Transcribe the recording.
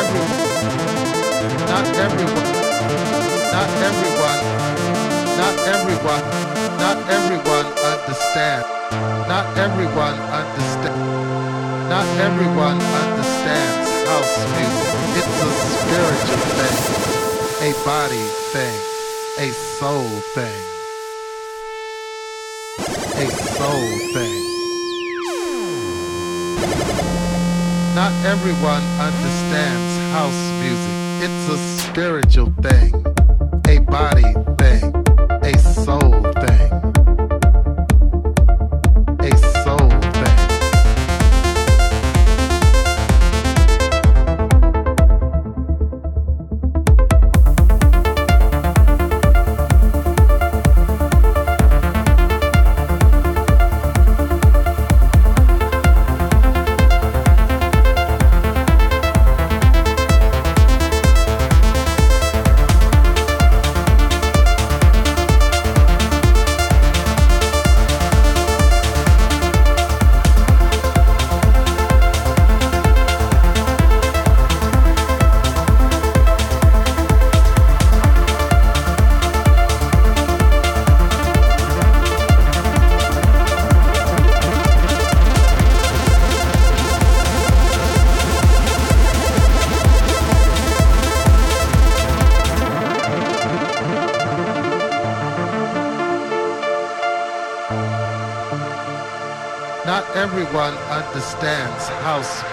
everyone, not everyone, not everyone, not everyone, not everyone understand. Not everyone understand. Not everyone understands house music. It's a spiritual thing, a body thing, a soul thing, a soul thing. Not everyone understands house music. It's a spiritual thing, a body